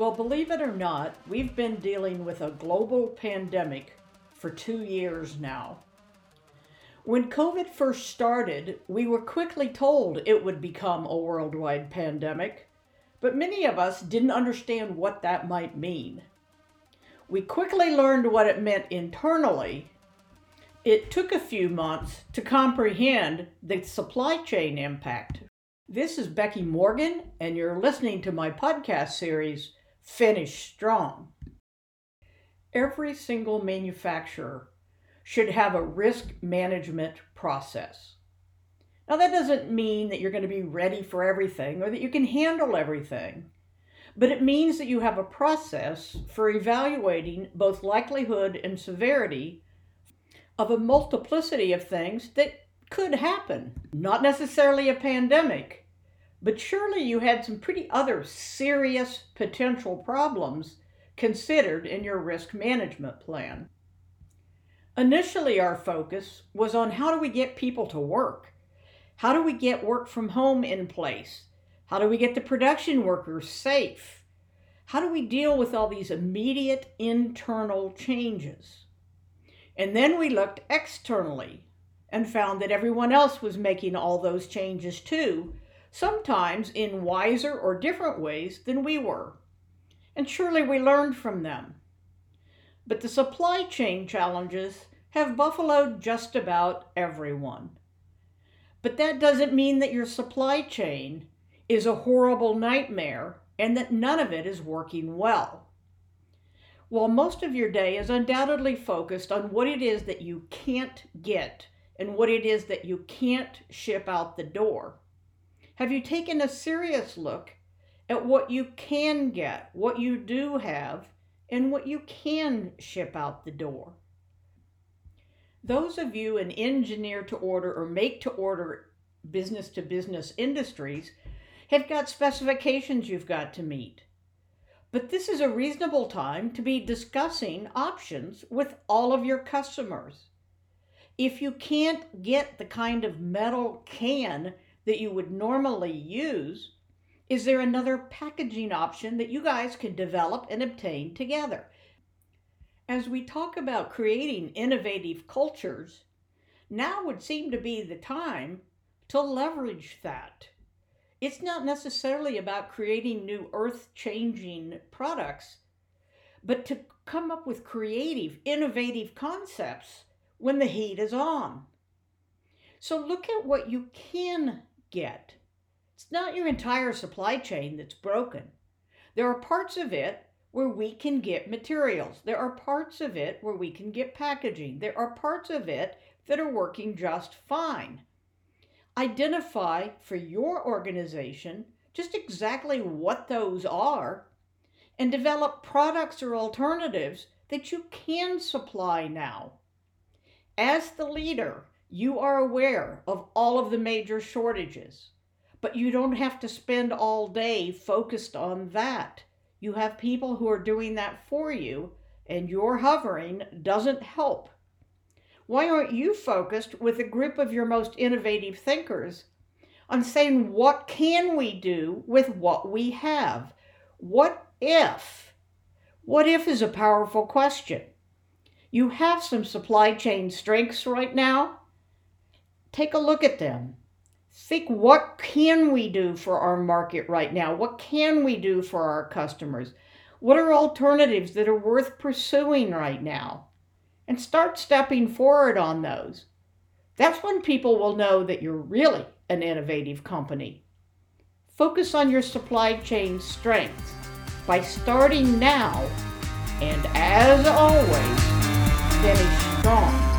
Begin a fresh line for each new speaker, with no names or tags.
Well, believe it or not, we've been dealing with a global pandemic for two years now. When COVID first started, we were quickly told it would become a worldwide pandemic, but many of us didn't understand what that might mean. We quickly learned what it meant internally. It took a few months to comprehend the supply chain impact. This is Becky Morgan, and you're listening to my podcast series, Finish Strong. Every single manufacturer should have a risk management process. Now, that doesn't mean that you're going to be ready for everything or that you can handle everything, but it means that you have a process for evaluating both likelihood and severity of a multiplicity of things that could happen. Not necessarily a pandemic, but surely you had some pretty other serious potential problems considered in your risk management plan. Initially, our focus was on how do we get people to work? How do we get work from home in place? How do we get the production workers safe? How do we deal with all these immediate internal changes? And then we looked externally and found that everyone else was making all those changes too, sometimes in wiser or different ways than we were. And surely we learned from them. But the supply chain challenges have buffaloed just about everyone. But that doesn't mean that your supply chain is a horrible nightmare and that none of it is working well. While most of your day is undoubtedly focused on what it is that you can't get and what it is that you can't ship out the door, have you taken a serious look at what you can get, what you do have, and what you can ship out the door? Those of you in engineer to order or make to order business to business industries have got specifications you've got to meet. But this is a reasonable time to be discussing options with all of your customers. If you can't get the kind of metal can that you would normally use, is there another packaging option that you guys can develop and obtain together? As we talk about creating innovative cultures, now would seem to be the time to leverage that. It's not necessarily about creating new earth changing products, but to come up with creative, innovative concepts when the heat is on. So look at what you can get. It's not your entire supply chain that's broken. There are parts of it where we can get materials. There are parts of it where we can get packaging. There are parts of it that are working just fine. Identify for your organization just exactly what those are and develop products or alternatives that you can supply now. As the leader, you are aware of all of the major shortages, but you don't have to spend all day focused on that. You have people who are doing that for you, and your hovering doesn't help. Why aren't you focused with a group of your most innovative thinkers on saying, what can we do with what we have? What if? What if is a powerful question. You have some supply chain strengths right now take a look at them. Think what can we do for our market right now? What can we do for our customers? What are alternatives that are worth pursuing right now? And start stepping forward on those. That's when people will know that you're really an innovative company. Focus on your supply chain strengths by starting now and, as always, finish strong.